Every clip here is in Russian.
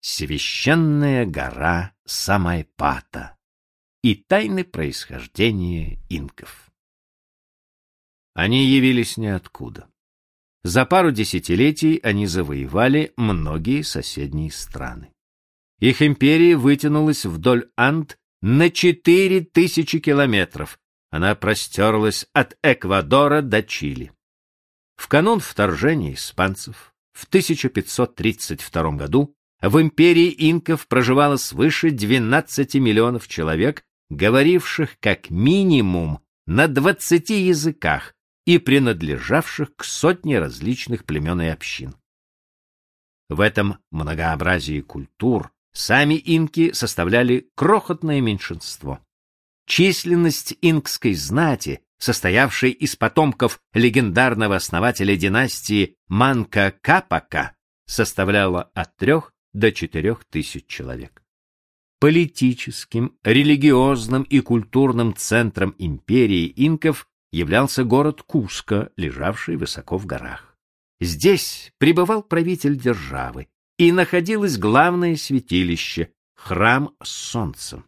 священная гора Самайпата и тайны происхождения инков. Они явились ниоткуда. За пару десятилетий они завоевали многие соседние страны. Их империя вытянулась вдоль Анд на четыре тысячи километров. Она простерлась от Эквадора до Чили. В канун вторжения испанцев в 1532 году в империи инков проживало свыше 12 миллионов человек, говоривших как минимум на 20 языках и принадлежавших к сотне различных племен и общин. В этом многообразии культур сами инки составляли крохотное меньшинство. Численность инкской знати, состоявшей из потомков легендарного основателя династии Манка-Капака, составляла от трех до четырех тысяч человек. Политическим, религиозным и культурным центром империи инков являлся город Куско, лежавший высоко в горах. Здесь пребывал правитель державы, и находилось главное святилище — храм с солнцем.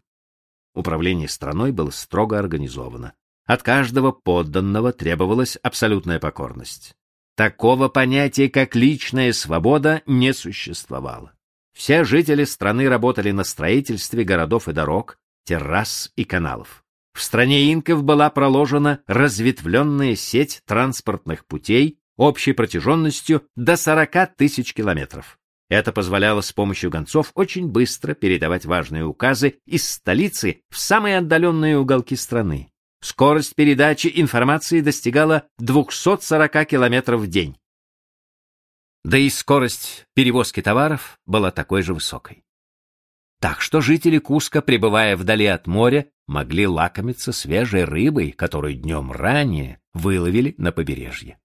Управление страной было строго организовано. От каждого подданного требовалась абсолютная покорность. Такого понятия, как личная свобода, не существовало. Все жители страны работали на строительстве городов и дорог, террас и каналов. В стране инков была проложена разветвленная сеть транспортных путей общей протяженностью до 40 тысяч километров. Это позволяло с помощью гонцов очень быстро передавать важные указы из столицы в самые отдаленные уголки страны. Скорость передачи информации достигала 240 километров в день. Да и скорость перевозки товаров была такой же высокой. Так что жители Куска, пребывая вдали от моря, могли лакомиться свежей рыбой, которую днем ранее выловили на побережье.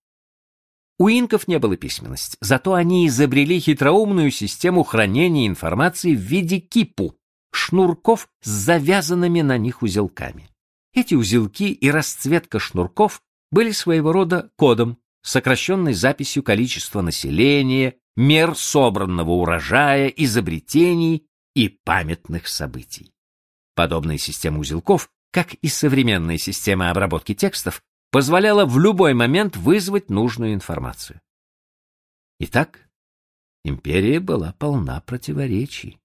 У инков не было письменности, зато они изобрели хитроумную систему хранения информации в виде кипу, шнурков с завязанными на них узелками. Эти узелки и расцветка шнурков были своего рода кодом, сокращенной записью количества населения, мер собранного урожая, изобретений и памятных событий. Подобная система узелков, как и современная система обработки текстов, позволяла в любой момент вызвать нужную информацию. Итак, империя была полна противоречий.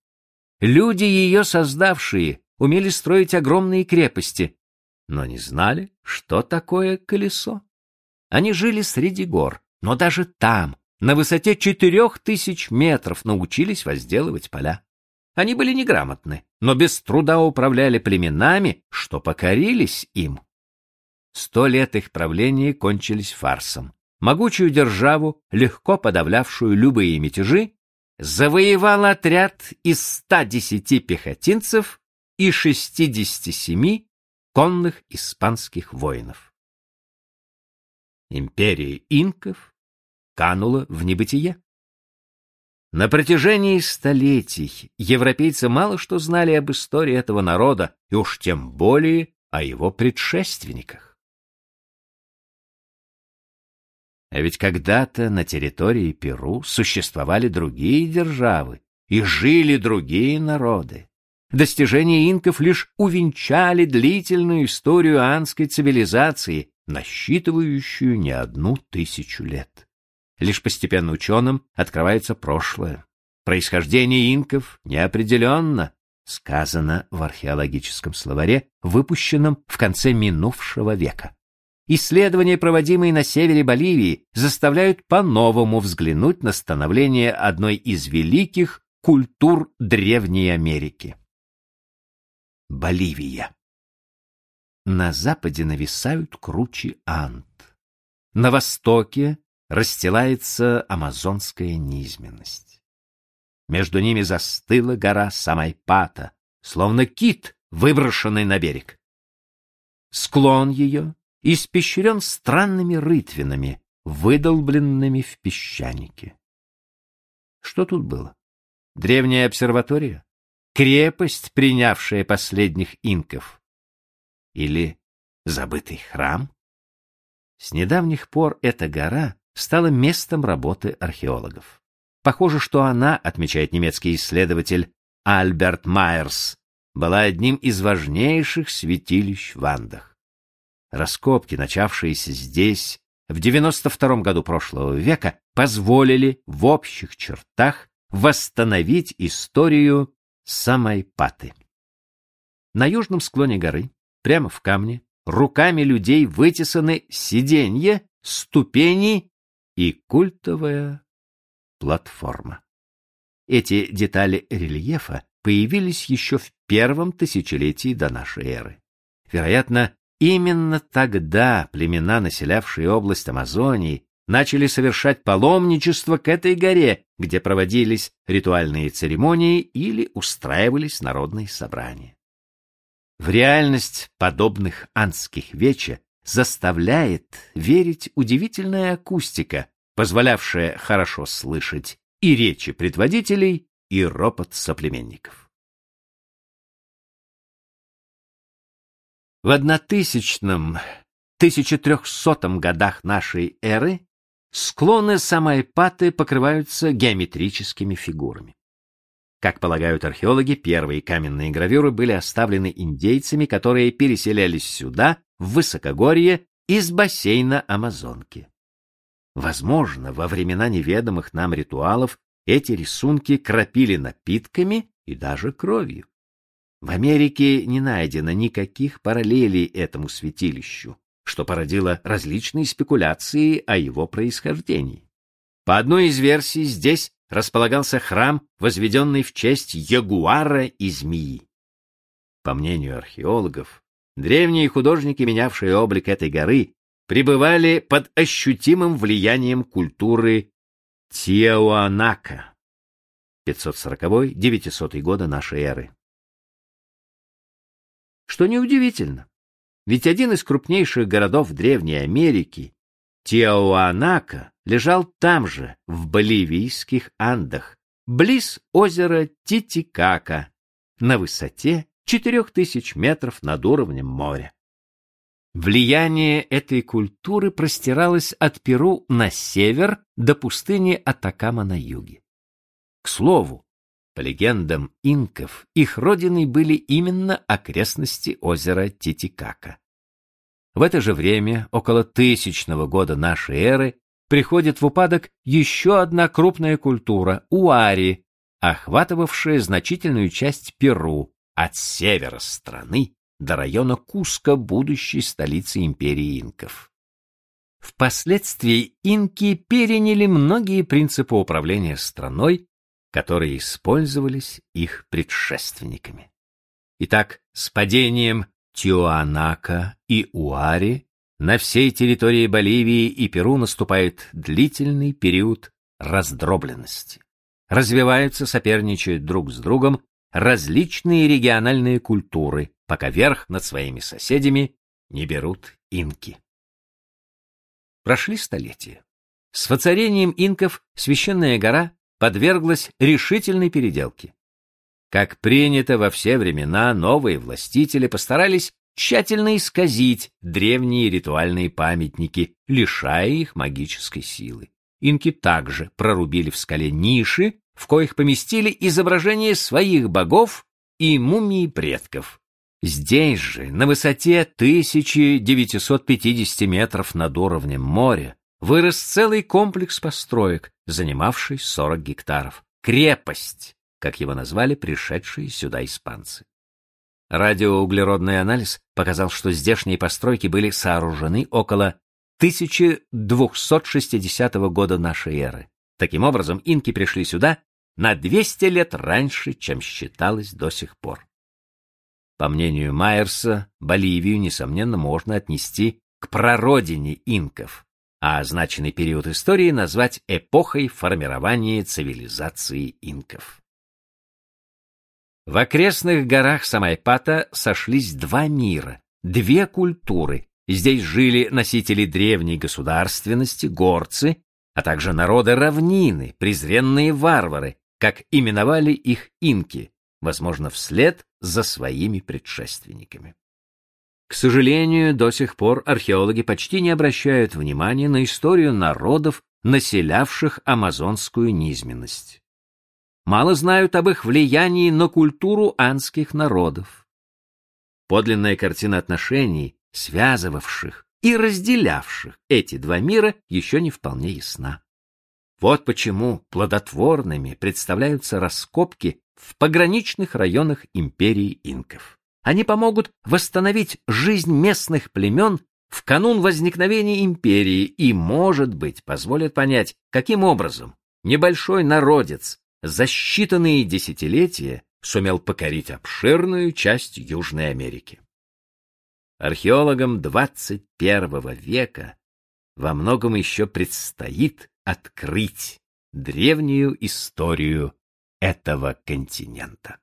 Люди, ее создавшие, умели строить огромные крепости, но не знали, что такое колесо. Они жили среди гор, но даже там, на высоте четырех тысяч метров, научились возделывать поля. Они были неграмотны, но без труда управляли племенами, что покорились им. Сто лет их правления кончились фарсом. Могучую державу, легко подавлявшую любые мятежи, завоевал отряд из 110 пехотинцев и 67 конных испанских воинов. Империя инков канула в небытие. На протяжении столетий европейцы мало что знали об истории этого народа, и уж тем более о его предшественниках. А ведь когда-то на территории Перу существовали другие державы и жили другие народы. Достижения инков лишь увенчали длительную историю анской цивилизации, насчитывающую не одну тысячу лет. Лишь постепенно ученым открывается прошлое. Происхождение инков неопределенно, сказано в археологическом словаре, выпущенном в конце минувшего века. Исследования, проводимые на севере Боливии, заставляют по-новому взглянуть на становление одной из великих культур Древней Америки. Боливия. На западе нависают кручи Анд. На востоке расстилается амазонская низменность. Между ними застыла гора Самайпата, словно кит, выброшенный на берег. Склон ее испещрен странными рытвинами, выдолбленными в песчанике. Что тут было? Древняя обсерватория? крепость, принявшая последних инков? Или забытый храм? С недавних пор эта гора стала местом работы археологов. Похоже, что она, отмечает немецкий исследователь Альберт Майерс, была одним из важнейших святилищ в Андах. Раскопки, начавшиеся здесь в 92 году прошлого века, позволили в общих чертах восстановить историю Самайпаты. На южном склоне горы, прямо в камне, руками людей вытесаны сиденья, ступени и культовая платформа. Эти детали рельефа появились еще в первом тысячелетии до нашей эры. Вероятно, именно тогда племена, населявшие область Амазонии, начали совершать паломничество к этой горе, где проводились ритуальные церемонии или устраивались народные собрания. В реальность подобных анских вече заставляет верить удивительная акустика, позволявшая хорошо слышать и речи предводителей, и ропот соплеменников. В 1000-1300 годах нашей эры склоны Самайпаты покрываются геометрическими фигурами. Как полагают археологи, первые каменные гравюры были оставлены индейцами, которые переселялись сюда, в высокогорье, из бассейна Амазонки. Возможно, во времена неведомых нам ритуалов эти рисунки кропили напитками и даже кровью. В Америке не найдено никаких параллелей этому святилищу, что породило различные спекуляции о его происхождении. По одной из версий, здесь располагался храм, возведенный в честь ягуара и змеи. По мнению археологов, древние художники, менявшие облик этой горы, пребывали под ощутимым влиянием культуры Тиауанака 540-900 года нашей эры. Что неудивительно, ведь один из крупнейших городов Древней Америки, Тиауанака, лежал там же, в боливийских Андах, близ озера Титикака, на высоте 4000 метров над уровнем моря. Влияние этой культуры простиралось от Перу на север до пустыни Атакама на юге. К слову, по легендам инков, их родиной были именно окрестности озера Титикака. В это же время, около тысячного года нашей эры, приходит в упадок еще одна крупная культура – уари, охватывавшая значительную часть Перу от севера страны до района Куска, будущей столицы империи инков. Впоследствии инки переняли многие принципы управления страной, которые использовались их предшественниками. Итак, с падением Тиуанака и Уари на всей территории Боливии и Перу наступает длительный период раздробленности. Развиваются, соперничают друг с другом различные региональные культуры, пока верх над своими соседями не берут инки. Прошли столетия. С воцарением инков священная гора подверглась решительной переделке. Как принято во все времена, новые властители постарались тщательно исказить древние ритуальные памятники, лишая их магической силы. Инки также прорубили в скале ниши, в коих поместили изображения своих богов и мумии предков. Здесь же, на высоте 1950 метров над уровнем моря, вырос целый комплекс построек, занимавший 40 гектаров. Крепость, как его назвали пришедшие сюда испанцы. Радиоуглеродный анализ показал, что здешние постройки были сооружены около 1260 года нашей эры. Таким образом, инки пришли сюда на 200 лет раньше, чем считалось до сих пор. По мнению Майерса, Боливию, несомненно, можно отнести к прародине инков, а означенный период истории назвать эпохой формирования цивилизации инков. В окрестных горах Самайпата сошлись два мира, две культуры. Здесь жили носители древней государственности, горцы, а также народы равнины, презренные варвары, как именовали их инки, возможно, вслед за своими предшественниками. К сожалению, до сих пор археологи почти не обращают внимания на историю народов, населявших амазонскую низменность. Мало знают об их влиянии на культуру анских народов. Подлинная картина отношений, связывавших и разделявших эти два мира, еще не вполне ясна. Вот почему плодотворными представляются раскопки в пограничных районах империи инков. Они помогут восстановить жизнь местных племен в канун возникновения империи и, может быть, позволят понять, каким образом небольшой народец за считанные десятилетия сумел покорить обширную часть Южной Америки. Археологам 21 века во многом еще предстоит открыть древнюю историю этого континента.